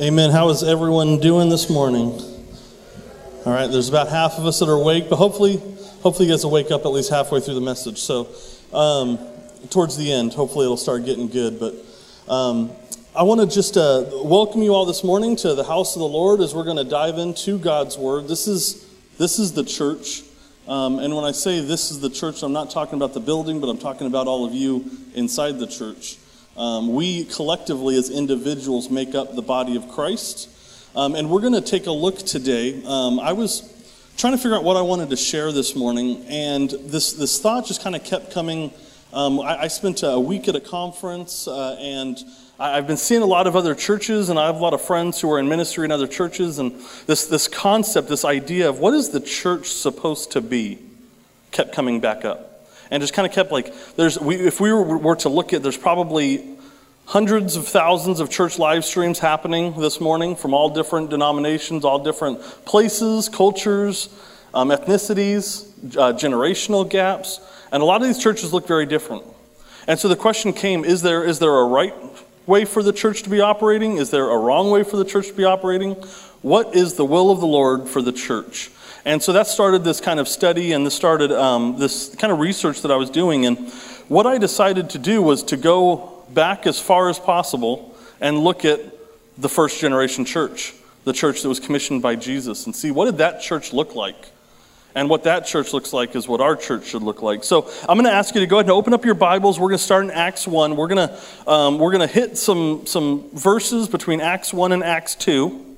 Amen. How is everyone doing this morning? All right, there's about half of us that are awake, but hopefully, hopefully you guys will wake up at least halfway through the message. So, um, towards the end, hopefully it'll start getting good. But um, I want to just uh, welcome you all this morning to the house of the Lord as we're going to dive into God's Word. This is this is the church, um, and when I say this is the church, I'm not talking about the building, but I'm talking about all of you inside the church. Um, we collectively, as individuals, make up the body of Christ. Um, and we're going to take a look today. Um, I was trying to figure out what I wanted to share this morning, and this, this thought just kind of kept coming. Um, I, I, spent a week at a conference, uh, and I, I've been seeing a lot of other churches, and I have a lot of friends who are in ministry in other churches, and this, this concept, this idea of what is the church supposed to be, kept coming back up and just kind of kept like there's we, if we were to look at there's probably hundreds of thousands of church live streams happening this morning from all different denominations all different places cultures um, ethnicities uh, generational gaps. And a lot of these churches look very different. And so the question came is there is there a right way for the church to be operating? Is there a wrong way for the church to be operating? What is the will of the lord for the church and so that started this kind of study and this started um, this kind of research that I was doing. And what I decided to do was to go back as far as possible and look at the first generation church, the church that was commissioned by Jesus, and see what did that church look like? And what that church looks like is what our church should look like. So I'm going to ask you to go ahead and open up your Bibles. We're going to start in Acts 1. We're going to, um, we're going to hit some, some verses between Acts 1 and Acts 2.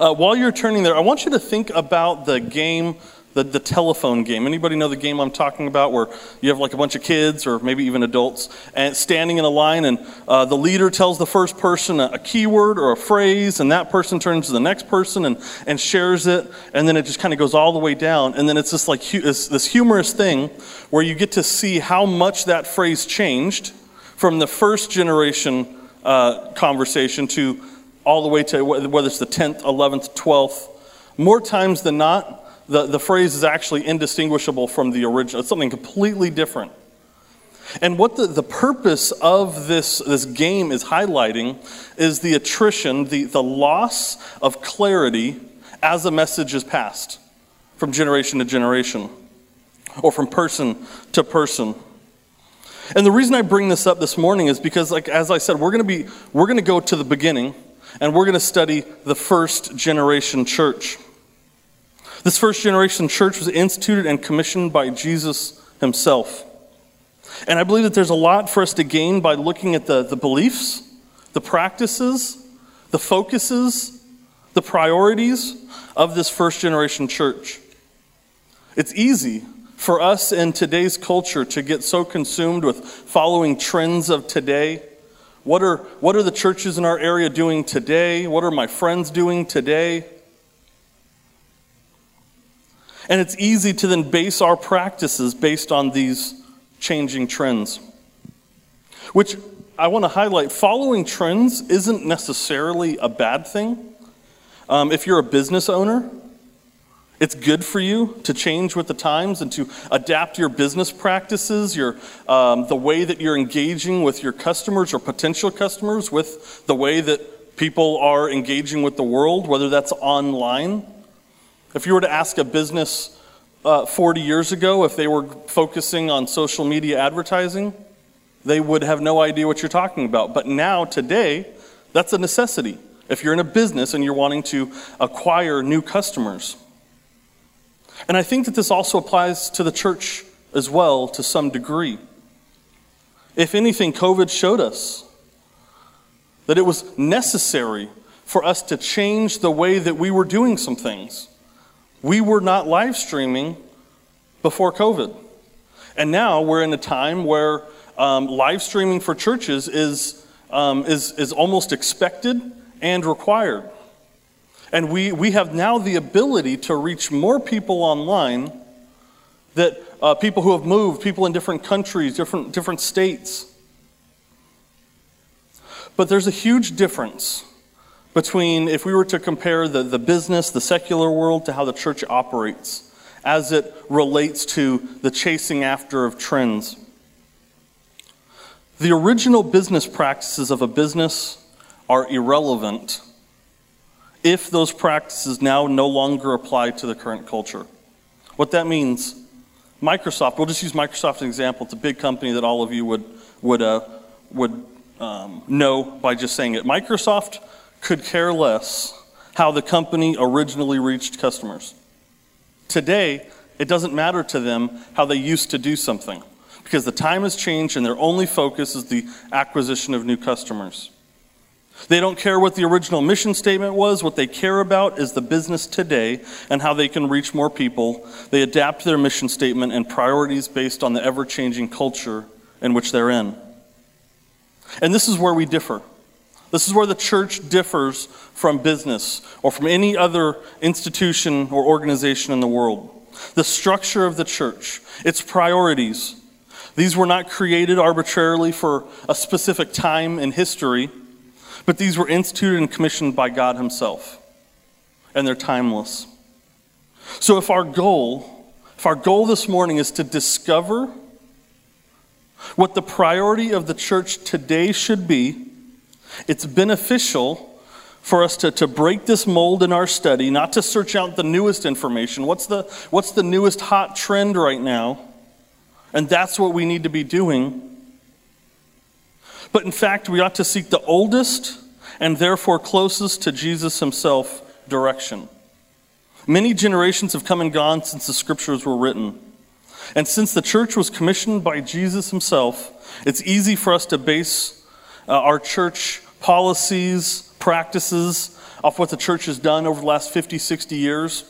Uh, while you're turning there, I want you to think about the game, the, the telephone game. Anybody know the game I'm talking about where you have like a bunch of kids or maybe even adults and standing in a line and uh, the leader tells the first person a, a, keyword or a phrase and that person turns to the next person and, and shares it and then it just kind of goes all the way down and then it's this like hu- it's this humorous thing where you get to see how much that phrase changed from the first generation uh, conversation to all the way to whether it's the 10th, 11th, 12th. More times than not, the, the phrase is actually indistinguishable from the original. It's something completely different. And what the, the purpose of this, this game is highlighting is the attrition, the, the loss of clarity as a message is passed from generation to generation or from person to person. And the reason I bring this up this morning is because, like, as I said, we're to be, we're to go to the beginning and we're going to study the first generation church. This first generation church was instituted and commissioned by Jesus himself. And I believe that there's a lot for us to gain by looking at the, the beliefs, the practices, the focuses, the priorities of this first generation church. It's easy for us in today's culture to get so consumed with following trends of today what are, what are the churches in our area doing today? What are my friends doing today? And it's easy to then base our practices based on these changing trends. Which I want to highlight following trends isn't necessarily a bad thing. Um, if you're a business owner, it's good for you to change with the times and to adapt your business practices, your, um, the way that you're engaging with your customers or potential customers, with the way that people are engaging with the world, whether that's online. If you were to ask a business uh, 40 years ago if they were focusing on social media advertising, they would have no idea what you're talking about. But now, today, that's a necessity. If you're in a business and you're wanting to acquire new customers. And I think that this also applies to the church as well to some degree. If anything, COVID showed us that it was necessary for us to change the way that we were doing some things. We were not live streaming before COVID. And now we're in a time where um, live streaming for churches is, um, is, is almost expected and required. And we, we have now the ability to reach more people online that uh, people who have moved, people in different countries, different, different states. But there's a huge difference between if we were to compare the, the business, the secular world, to how the church operates as it relates to the chasing after of trends. The original business practices of a business are irrelevant if those practices now no longer apply to the current culture. What that means, Microsoft, we'll just use Microsoft as an example. It's a big company that all of you would, would, uh, would um, know by just saying it. Microsoft could care less how the company originally reached customers. Today, it doesn't matter to them how they used to do something because the time has changed and their only focus is the acquisition of new customers. They don't care what the original mission statement was. What they care about is the business today and how they can reach more people. They adapt their mission statement and priorities based on the ever changing culture in which they're in. And this is where we differ. This is where the church differs from business or from any other institution or organization in the world. The structure of the church, its priorities. These were not created arbitrarily for a specific time in history, but these were instituted and commissioned by God Himself, and they're timeless. So if our goal, if our goal this morning is to discover what the priority of the church today should be, it's beneficial for us to, to break this mold in our study, not to search out the newest information. What's the, what's the newest hot trend right now? And that's what we need to be doing. But in fact, we ought to seek the oldest and therefore closest to Jesus himself direction. Many generations have come and gone since the scriptures were written. And since the church was commissioned by Jesus himself, it's easy for us to base uh, our church policies, practices off what the church has done over the last 50, 60 years.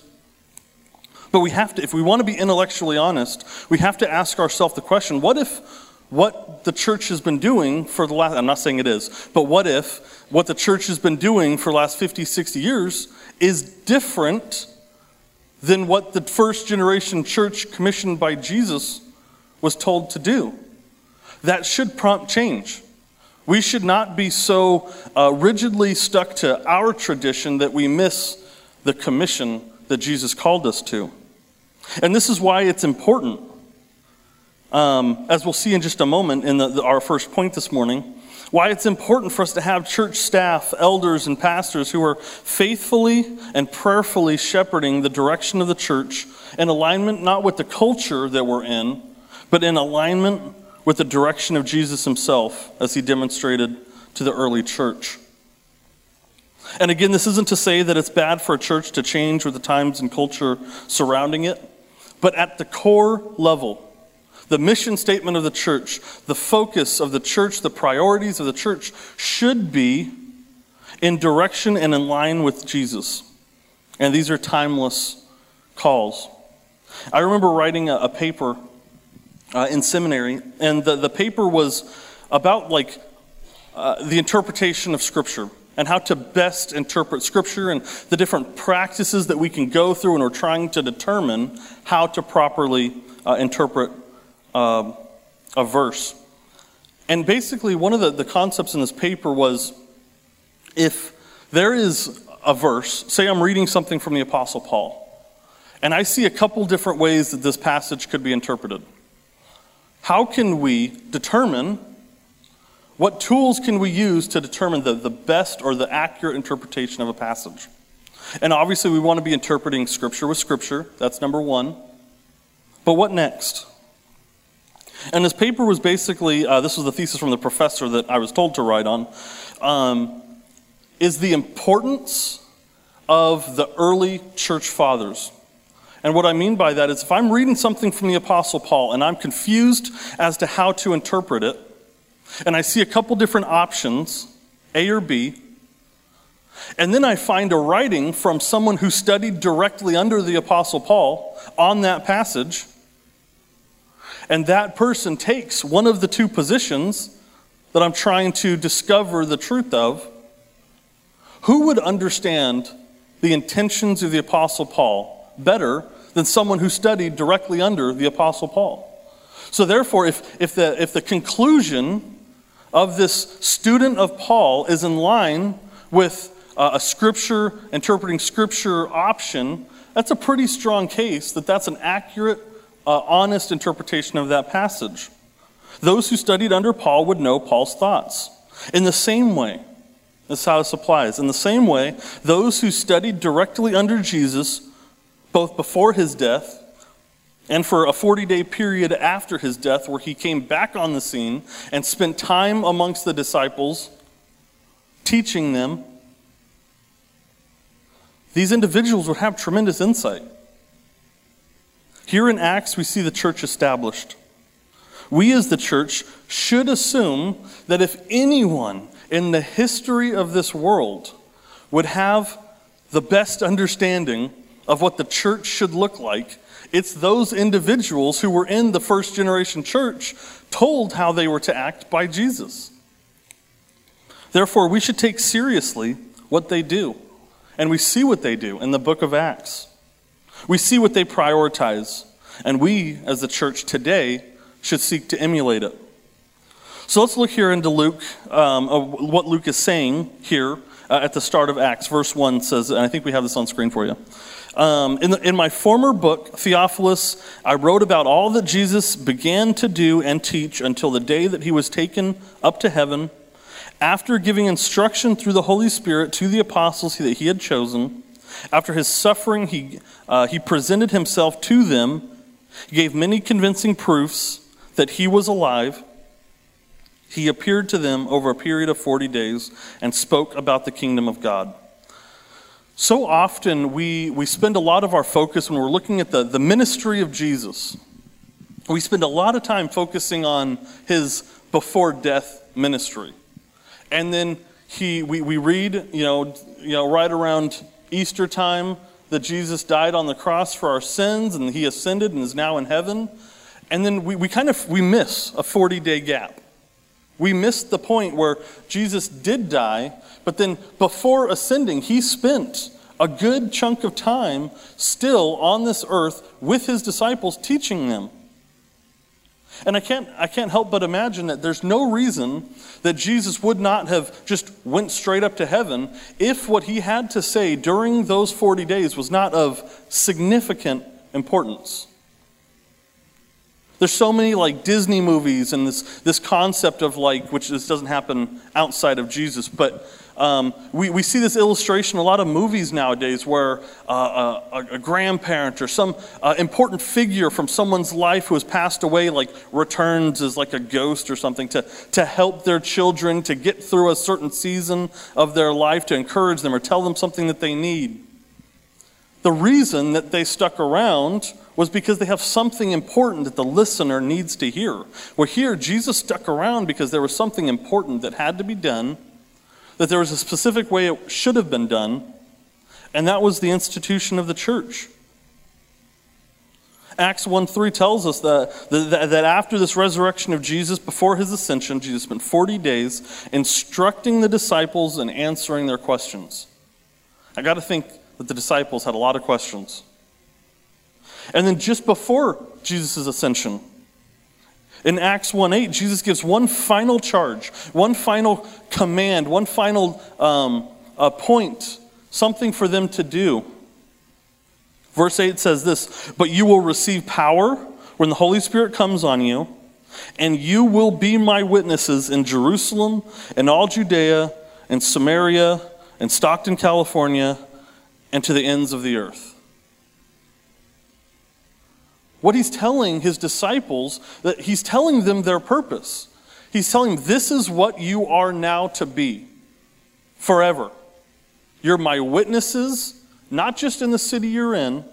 But we have to, if we want to be intellectually honest, we have to ask ourselves the question what if what the church has been doing for the last, I'm not saying it is, but what if what the church has been doing for the last 50, 60 years is different than what the first generation church commissioned by Jesus was told to do? That should prompt change. We should not be so uh, rigidly stuck to our tradition that we miss the commission that Jesus called us to. And this is why it's important, um, as we'll see in just a moment in the, the, our first point this morning, why it's important for us to have church staff, elders, and pastors who are faithfully and prayerfully shepherding the direction of the church in alignment not with the culture that we're in, but in alignment with the direction of Jesus himself as he demonstrated to the early church. And again, this isn't to say that it's bad for a church to change with the times and culture surrounding it, but at the core level, the mission statement of the church, the focus of the church, the priorities of the church should be in direction and in line with Jesus. And these are timeless calls. I remember writing a, a paper uh, in seminary, and the, the paper was about like uh, the interpretation of Scripture and how to best interpret Scripture and the different practices that we can go through, and we're trying to determine how to properly uh, interpret uh, a verse. And basically, one of the, the concepts in this paper was if there is a verse, say I'm reading something from the Apostle Paul, and I see a couple different ways that this passage could be interpreted. How can we determine what tools can we use to determine the, the best or the accurate interpretation of a passage? And obviously, we want to be interpreting Scripture with Scripture. That's number one. But what next? And this paper was basically uh, this was the thesis from the professor that I was told to write on um, is the importance of the early church fathers. And what I mean by that is if I'm reading something from the Apostle Paul and I'm confused as to how to interpret it, and I see a couple different options, A or B, and then I find a writing from someone who studied directly under the Apostle Paul on that passage, and that person takes one of the two positions that I'm trying to discover the truth of, who would understand the intentions of the Apostle Paul better than someone who studied directly under the Apostle Paul. So, therefore, if, if, the, if the conclusion of this student of Paul is in line with uh, a scripture, interpreting scripture option, that's a pretty strong case that that's an accurate, uh, honest interpretation of that passage. Those who studied under Paul would know Paul's thoughts. In the same way, That's how this applies. In the same way, those who studied directly under Jesus, both before his death and for a 40 day period after his death, where he came back on the scene and spent time amongst the disciples, teaching them, these individuals would have tremendous insight. Here in Acts, we see the church established. We as the church should assume that if anyone in the history of this world would have the best understanding of what the church should look like, it's those individuals who were in the first generation church told how they were to act by Jesus. Therefore, we should take seriously what they do. And we see what they do in the book of Acts. We see what they prioritize. And we, as the church today, should seek to emulate it. So let's look here into Luke, um, what Luke is saying here uh, at the start of Acts. Verse 1 says, and I think we have this on screen for you. Um, in, the, in my former book, Theophilus, I wrote about all that Jesus began to do and teach until the day that he was taken up to heaven, after giving instruction through the Holy Spirit to the apostles that he had chosen. After his suffering, he, uh, he presented himself to them. He gave many convincing proofs that he was alive he appeared to them over a period of 40 days and spoke about the kingdom of God. So often we, we spend a lot of our focus when we're looking at the, the ministry of Jesus. We spend a lot of time focusing on his before death ministry. And then he, we, we read, you know, you know, right around Easter time that Jesus died on the cross for our sins and he ascended and is now in heaven. And then we, we kind of we miss a 40 day gap. We miss the point where Jesus did die, but then before ascending, he spent a good chunk of time still on this earth with his disciples teaching them. And I can't, I can't help but imagine that there's no reason that Jesus would not have just went straight up to heaven if what he had to say during those 40 days was not of significant importance. There's so many like Disney movies and this, this concept of like, which this doesn't happen outside of Jesus, but um, we, we see this illustration a lot of movies nowadays where uh, a, a, grandparent or some uh, important figure from someone's life who has passed away like returns as like a ghost or something to, to help their children to get through a certain season of their life, to encourage them or tell them something that they need. The reason that they stuck around was because they have something important that the listener needs to hear. Well, here, Jesus stuck around because there was something important that had to be done, that there was a specific way it should have been done, and that was the institution of the church. Acts 1 3 tells us that, that, that after this resurrection of Jesus, before his ascension, Jesus spent 40 days instructing the disciples and answering their questions. I got to think that the disciples had a lot of questions. And then just before Jesus' ascension, in Acts 1 8, Jesus gives one final charge, one final command, one final um, point, something for them to do. Verse 8 says this But you will receive power when the Holy Spirit comes on you, and you will be my witnesses in Jerusalem and all Judea and Samaria and Stockton, California, and to the ends of the earth. What he's telling his disciples, that he's telling them their purpose. He's telling them, this is what you are now to be forever. You're my witnesses, not just in the city you're in,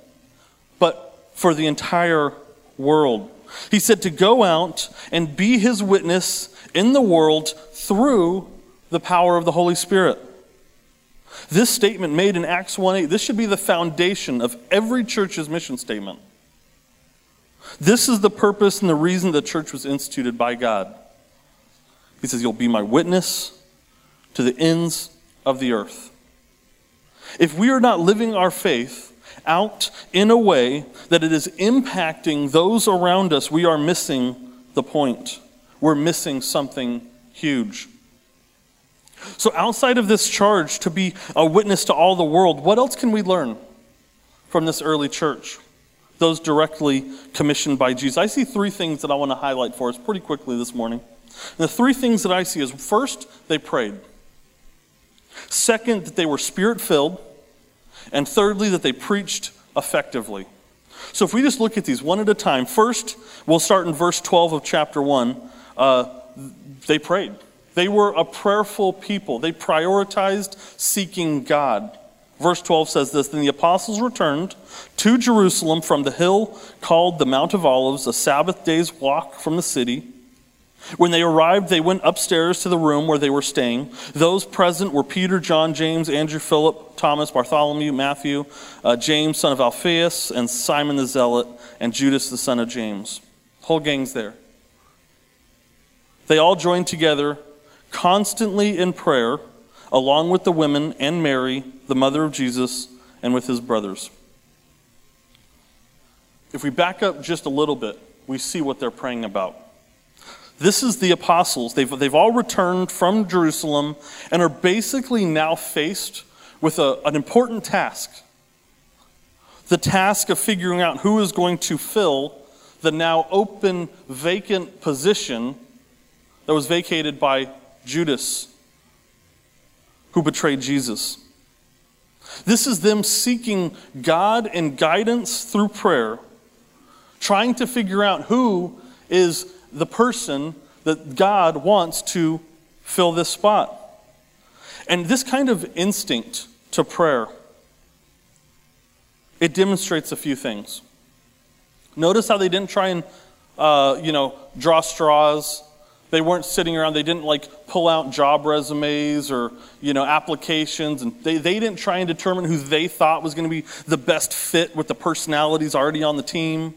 but for the entire world. He said to go out and be his witness in the world through the power of the Holy Spirit. This statement made in Acts 1 8, this should be the foundation of every church's mission statement. This is the purpose and the reason the church was instituted by God. He says, You'll be my witness to the ends of the earth. If we are not living our faith out in a way that it is impacting those around us, we are missing the point. We're missing something huge. So, outside of this charge to be a witness to all the world, what else can we learn from this early church? Those directly commissioned by Jesus. I see three things that I want to highlight for us pretty quickly this morning. And the three things that I see is first, they prayed. Second, that they were spirit filled. And thirdly, that they preached effectively. So if we just look at these one at a time, first, we'll start in verse 12 of chapter 1. Uh, they prayed. They were a prayerful people, they prioritized seeking God. Verse 12 says this Then the apostles returned to Jerusalem from the hill called the Mount of Olives, a Sabbath day's walk from the city. When they arrived, they went upstairs to the room where they were staying. Those present were Peter, John, James, Andrew, Philip, Thomas, Bartholomew, Matthew, uh, James, son of Alphaeus, and Simon the Zealot, and Judas, the son of James. Whole gang's there. They all joined together constantly in prayer, along with the women and Mary, the mother of Jesus, and with his brothers. If we back up just a little bit, we see what they're praying about. This is the apostles. They've, they've all returned from Jerusalem and are basically now faced with a, an important task the task of figuring out who is going to fill the now open, vacant position that was vacated by Judas, who betrayed Jesus. This is them seeking God and guidance through prayer, trying to figure out who is the person that God wants to fill this spot. And this kind of instinct to prayer, it demonstrates a few things. Notice how they didn't try and, uh, you know, draw straws. They weren't sitting around. They didn't like pull out job resumes or, you know, applications. And they, they didn't try and determine who they thought was going to be the best fit with the personalities already on the team.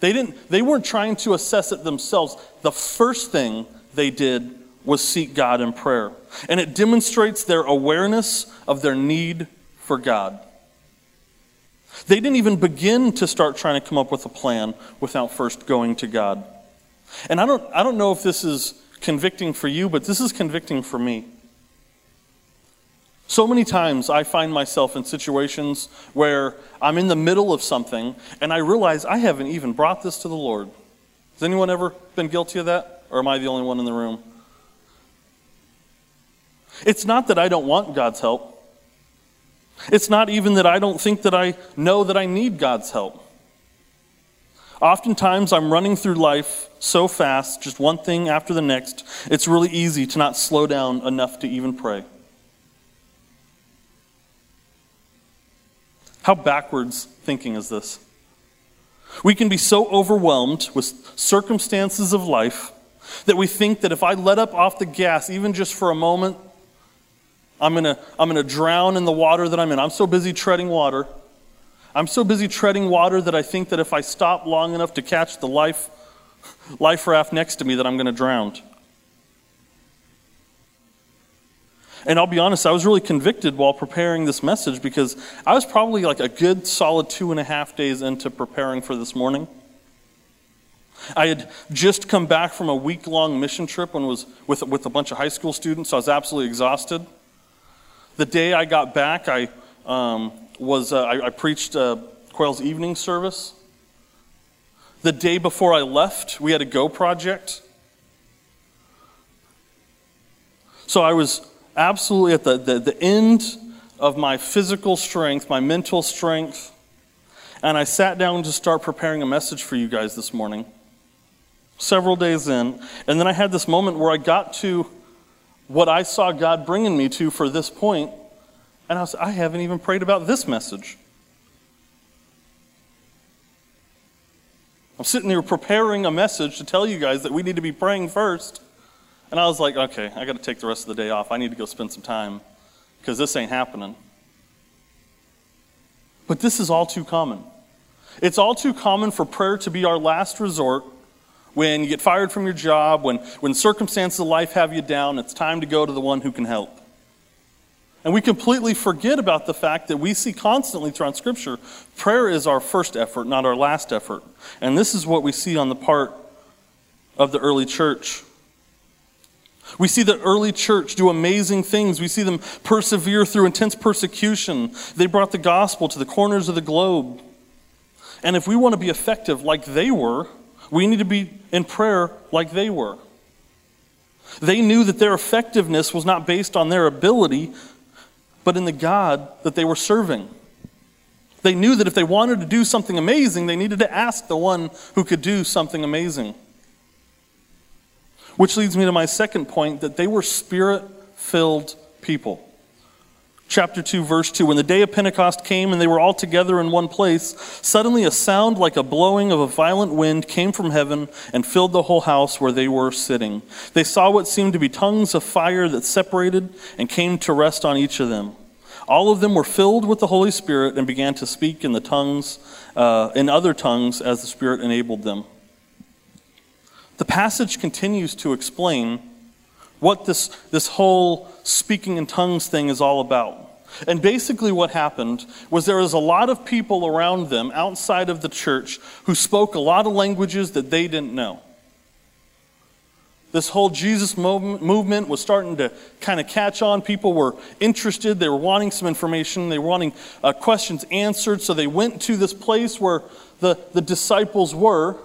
They, didn't, they weren't trying to assess it themselves. The first thing they did was seek God in prayer. And it demonstrates their awareness of their need for God. They didn't even begin to start trying to come up with a plan without first going to God. And I don't, I don't know if this is convicting for you, but this is convicting for me. So many times I find myself in situations where I'm in the middle of something and I realize I haven't even brought this to the Lord. Has anyone ever been guilty of that? Or am I the only one in the room? It's not that I don't want God's help. It's not even that I don't think that I know that I need God's help. Oftentimes, I'm running through life so fast, just one thing after the next, it's really easy to not slow down enough to even pray. How backwards thinking is this? We can be so overwhelmed with circumstances of life that we think that if I let up off the gas, even just for a moment, I'm going to I'm going to drown in the water that I'm in. I'm so busy treading water. I'm so busy treading water that I think that if I stop long enough to catch the life, life raft next to me, that I'm going to drown. And I'll be honest, I was really convicted while preparing this message because I was probably like a good solid two and a half days into preparing for this morning. I had just come back from a week long mission trip and was with, with a bunch of high school students, so I was absolutely exhausted. The day I got back, I um, was uh, I, I, preached uh, Quail's evening service. The day before I left, we had a Go project. So I was absolutely at the, the, the end of my physical strength, my mental strength. And I sat down to start preparing a message for you guys this morning, several days in. And then I had this moment where I got to what I saw God bringing me to for this point, and I was, I haven't even prayed about this message. I'm sitting here preparing a message to tell you guys that we need to be praying first. And I was like, okay, I got to take the rest of the day off. I need to go spend some time because this ain't happening. But this is all too common. It's all too common for prayer to be our last resort when you get fired from your job, when, when circumstances of life have you down, it's time to go to the one who can help. And we completely forget about the fact that we see constantly throughout Scripture prayer is our first effort, not our last effort. And this is what we see on the part of the early church. We see the early church do amazing things. We see them persevere through intense persecution. They brought the gospel to the corners of the globe. And if we want to be effective like they were, we need to be in prayer like they were. They knew that their effectiveness was not based on their ability, but in the God that they were serving. They knew that if they wanted to do something amazing, they needed to ask the one who could do something amazing. Which leads me to my second point that they were spirit filled people. Chapter 2, verse 2 When the day of Pentecost came and they were all together in one place, suddenly a sound like a blowing of a violent wind came from heaven and filled the whole house where they were sitting. They saw what seemed to be tongues of fire that separated and came to rest on each of them. All of them were filled with the Holy Spirit and began to speak in the tongues, uh, in other tongues, as the Spirit enabled them. The passage continues to explain what this, this whole speaking in tongues thing is all about. And basically, what happened was there was a lot of people around them outside of the church who spoke a lot of languages that they didn't know. This whole Jesus movement was starting to kind of catch on. People were interested. They were wanting some information. They were wanting uh, questions answered. So they went to this place where the, the disciples were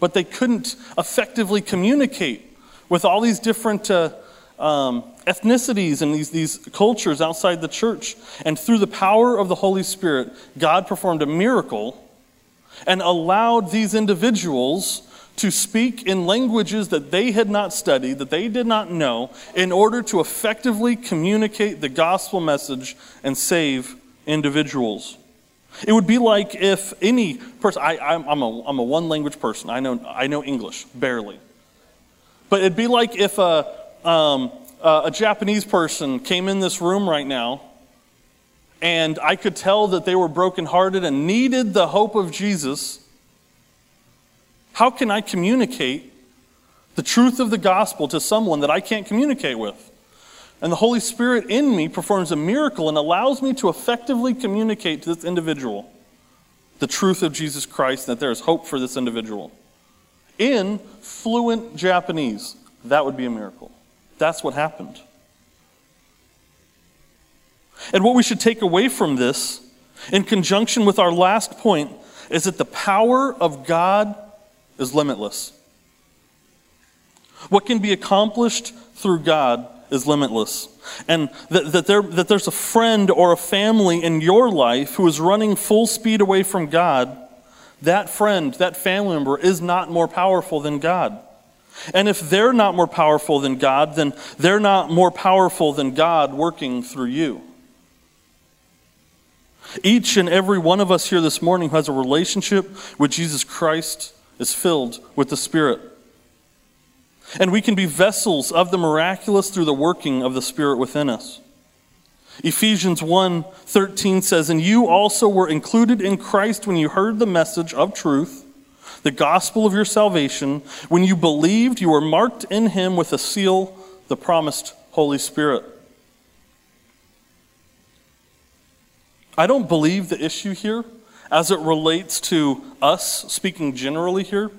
but they couldn't effectively communicate with all these different uh, um, ethnicities and these, these cultures outside the church. And through the power of the Holy Spirit, God performed a miracle and allowed these individuals to speak in languages that they had not studied, that they did not know, in order to effectively communicate the gospel message and save individuals. It would be like if any person, I, am a, I'm a one language person, I know, I know English, barely. But it'd be like if a, um, a Japanese person came in this room right now and I could tell that they were brokenhearted and needed the hope of Jesus. How can I communicate the truth of the gospel to someone that I can't communicate with? And the Holy Spirit in me performs a miracle and allows me to effectively communicate to this individual the truth of Jesus Christ that there is hope for this individual. In fluent Japanese, that would be a miracle. That's what happened. And what we should take away from this, in conjunction with our last point, is that the power of God is limitless. What can be accomplished through God is limitless. And that, that, there, that there's a friend or a family in your life who is running full speed away from God, that friend, that family member is not more powerful than God. And if they're not more powerful than God, then they're not more powerful than God working through you. Each and every one of us here this morning who has a relationship with Jesus Christ is filled with the Spirit. And we can be vessels of the miraculous through the working of the Spirit within us. Ephesians 1 13 says, And you also were included in Christ when you heard the message of truth, the gospel of your salvation. When you believed, you were marked in him with a seal, the promised Holy Spirit. I don't believe the issue here, as it relates to us, speaking generally here,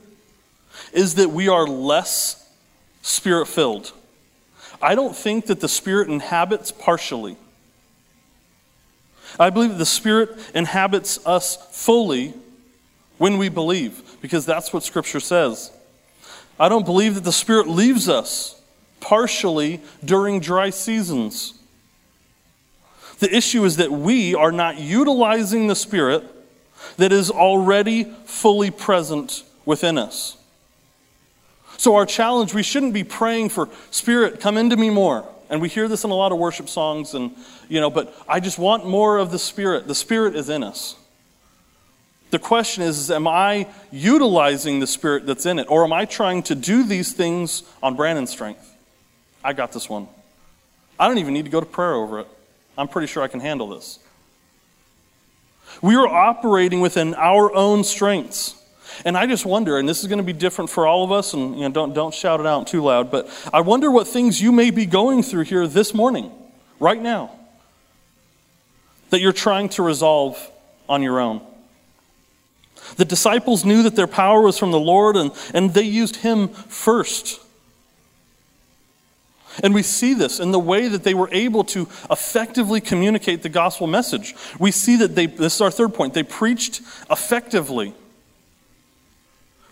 is that we are less spirit filled. I don't think that the Spirit inhabits partially. I believe that the Spirit inhabits us fully when we believe, because that's what Scripture says. I don't believe that the Spirit leaves us partially during dry seasons. The issue is that we are not utilizing the Spirit that is already fully present within us. So, our challenge, we shouldn't be praying for, Spirit, come into me more. And we hear this in a lot of worship songs, and, you know, but I just want more of the Spirit. The Spirit is in us. The question is, is am I utilizing the Spirit that's in it? Or am I trying to do these things on Brandon's strength? I got this one. I don't even need to go to prayer over it. I'm pretty sure I can handle this. We are operating within our own strengths. And I just wonder, and this is going to be different for all of us, and you know, don't, don't shout it out too loud, but I wonder what things you may be going through here this morning, right now, that you're trying to resolve on your own. The disciples knew that their power was from the Lord, and, and they used Him first. And we see this in the way that they were able to effectively communicate the gospel message. We see that they, this is our third point, they preached effectively.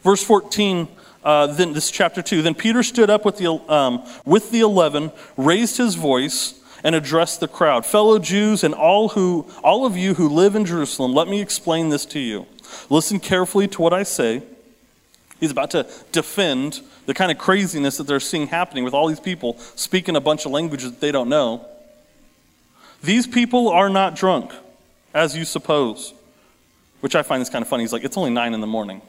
Verse 14 uh, then this is chapter 2. Then Peter stood up with the, um, with the eleven, raised his voice, and addressed the crowd. Fellow Jews and all, who, all of you who live in Jerusalem, let me explain this to you. Listen carefully to what I say. He's about to defend the kind of craziness that they're seeing happening with all these people speaking a bunch of languages that they don't know. These people are not drunk, as you suppose, which I find is kind of funny. He's like, it's only nine in the morning.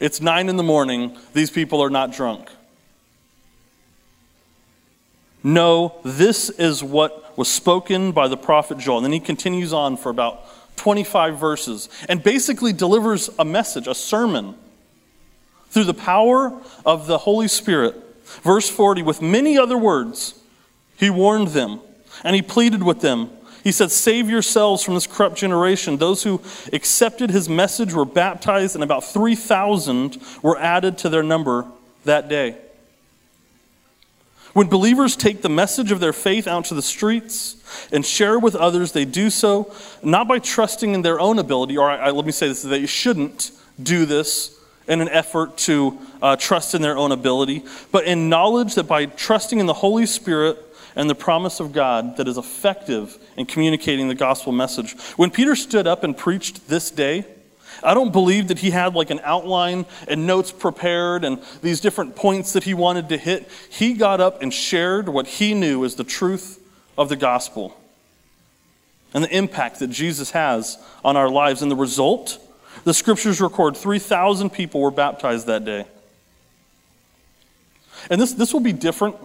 It's nine in the morning. These people are not drunk. No, this is what was spoken by the prophet Joel. And then he continues on for about 25 verses and basically delivers a message, a sermon, through the power of the Holy Spirit. Verse 40 with many other words, he warned them and he pleaded with them. He said, Save yourselves from this corrupt generation. Those who accepted his message were baptized, and about 3,000 were added to their number that day. When believers take the message of their faith out to the streets and share with others, they do so not by trusting in their own ability, or I, let me say this, they shouldn't do this in an effort to uh, trust in their own ability, but in knowledge that by trusting in the Holy Spirit and the promise of God that is effective in communicating the gospel message. When Peter stood up and preached this day, I don't believe that he had like an outline and notes prepared and these different points that he wanted to hit. He got up and shared what he knew as the truth of the gospel and the impact that Jesus has on our lives. And the result, the scriptures record 3,000 people were baptized that day. And this, this will be different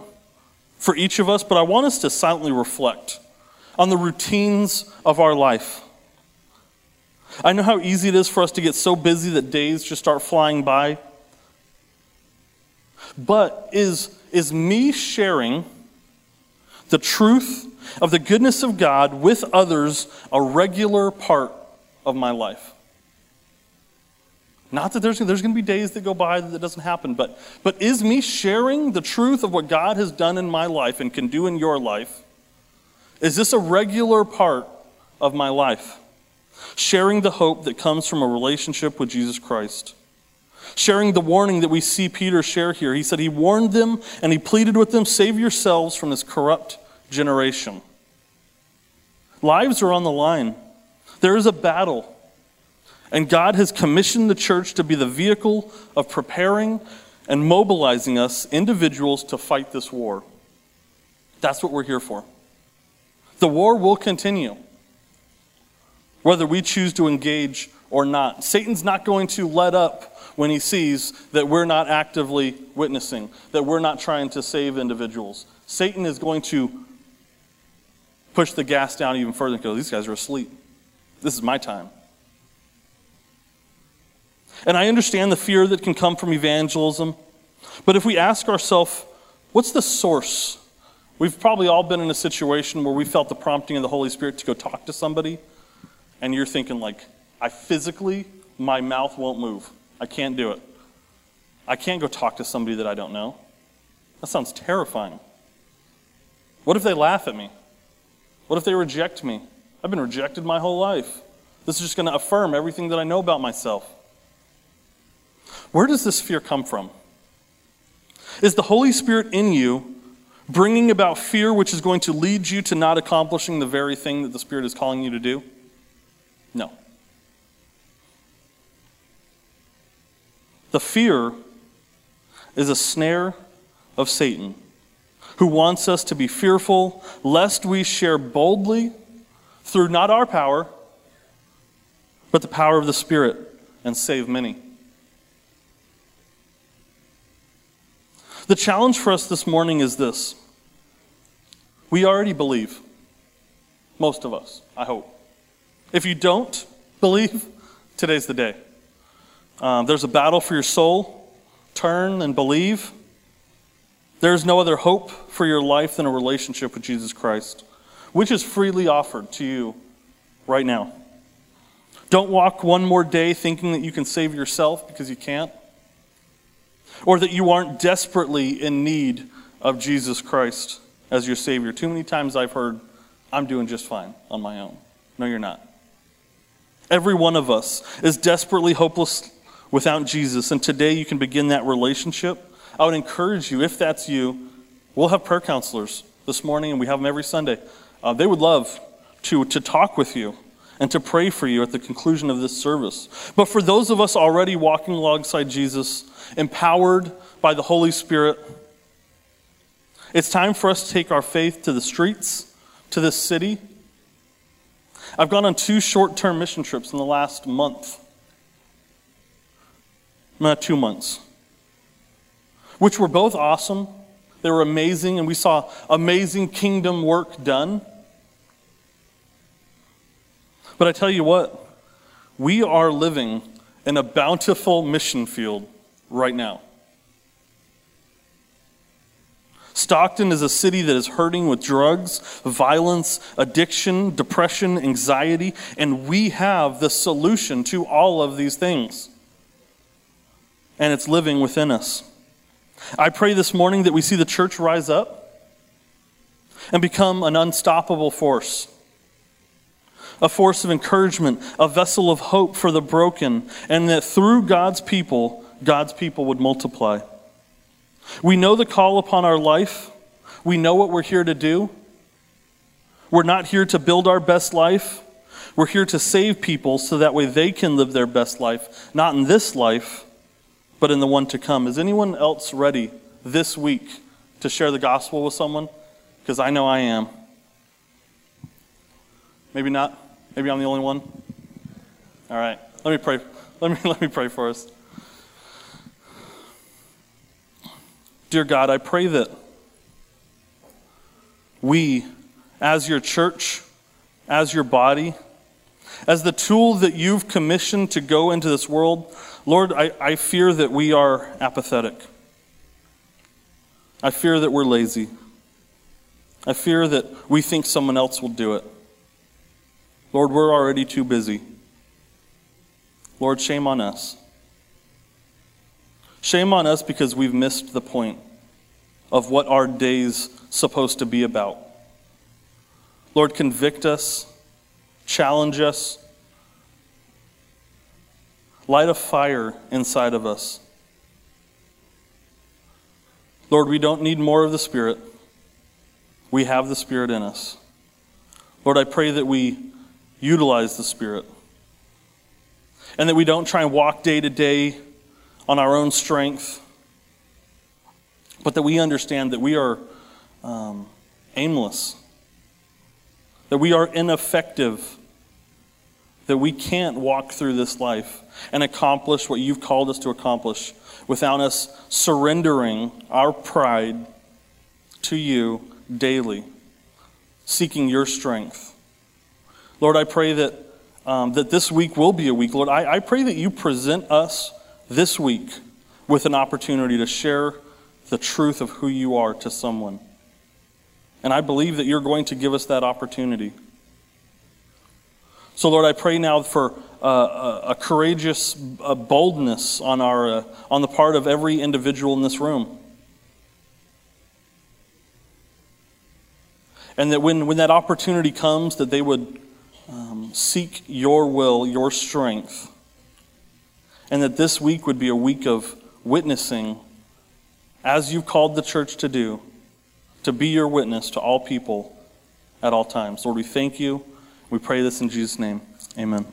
for each of us, but I want us to silently reflect on the routines of our life. I know how easy it is for us to get so busy that days just start flying by. But is, is me sharing the truth of the goodness of God with others a regular part of my life? Not that there's, there's going to be days that go by that, doesn't happen, but, but is me sharing the truth of what God has done in my life and can do in your life? Is this a regular part of my life? sharing the hope that comes from a relationship with Jesus Christ. Sharing the warning that we see Peter share here. He said he warned them and he pleaded with them save yourselves from this corrupt generation. Lives are on the line, there is a battle. And God has commissioned the church to be the vehicle of preparing and mobilizing us, individuals, to fight this war. That's what we're here for. The war will continue whether we choose to engage or not. Satan's not going to let up when he sees that we're not actively witnessing, that we're not trying to save individuals. Satan is going to push the gas down even further and go, These guys are asleep. This is my time. And I understand the fear that can come from evangelism, but if we ask ourselves, what's the source? We've probably all been in a situation where we felt the prompting of the Holy Spirit to go talk to somebody and you're thinking, like, I physically, my mouth won't move. I can't do it. I can't go talk to somebody that I don't know. That sounds terrifying. What if they laugh at me? What if they reject me? I've been rejected my whole life. This is just going to affirm everything that I know about myself. Where does this fear come from? Is the Holy Spirit in you bringing about fear which is going to lead you to not accomplishing the very thing that the Spirit is calling you to do? No. The fear is a snare of Satan who wants us to be fearful lest we share boldly through not our power, but the power of the Spirit and save many. The challenge for us this morning is this we already believe, most of us, I hope. If you don't believe, today's the day. Um, there's a battle for your soul. Turn and believe. There is no other hope for your life than a relationship with Jesus Christ, which is freely offered to you right now. Don't walk one more day thinking that you can save yourself because you can't, or that you aren't desperately in need of Jesus Christ as your Savior. Too many times I've heard, I'm doing just fine on my own. No, you're not. Every one of us is desperately hopeless, without Jesus. And today you can begin that relationship. I would encourage you, if that's you, we'll have prayer counselors this morning, and we have them every Sunday. Uh, they would love to, to talk with you and to pray for you at the conclusion of this service. But for those of us already walking alongside Jesus, empowered by the Holy Spirit, it's time for us to take our faith to the streets, to this city. I've gone on two short term mission trips in the last month. Not two months. Which were both awesome. They were amazing, and we saw amazing kingdom work done. But I tell you what, we are living in a bountiful mission field right now. Stockton is a city that is hurting with drugs, violence, addiction, depression, anxiety, and we have the solution to all of these things. And it's living within us. I pray this morning that we see the church rise up and become an unstoppable force a force of encouragement, a vessel of hope for the broken, and that through God's people, God's people would multiply. We know the call upon our life. We know what we're here to do. We're not here to build our best life. We're here to save people so that way they can live their best life, not in this life, but in the one to come. Is anyone else ready this week to share the gospel with someone? Because I know I am. Maybe not. Maybe I'm the only one. All right. Let me pray. Let me, let me pray for us. Dear God, I pray that we, as your church, as your body, as the tool that you've commissioned to go into this world, Lord, I, I fear that we are apathetic. I fear that we're lazy. I fear that we think someone else will do it. Lord, we're already too busy. Lord, shame on us. Shame on us because we've missed the point of what our day's supposed to be about. Lord, convict us, challenge us, light a fire inside of us. Lord, we don't need more of the Spirit. We have the Spirit in us. Lord, I pray that we utilize the Spirit. And that we don't try and walk day to day on our own strength, but that we understand that we are um, aimless, that we are ineffective, that we can't walk through this life and accomplish what you've called us to accomplish without us surrendering our pride to you daily, seeking your strength. Lord, I pray that, um, that this week will be a week. Lord, I, I pray that you present us this week with an opportunity to share the truth of who you are to someone. And I believe that you're going to give us that opportunity. So, Lord, I pray now for uh, a, courageous boldness on, our, uh, on the part of every individual in this room. And that when, when that opportunity comes, that they would um, seek your will, your strength. And that this week would be a week of witnessing, as you've called the church to do, to be your witness to all people at all times. Lord, we thank you. We pray this in Jesus' name. Amen.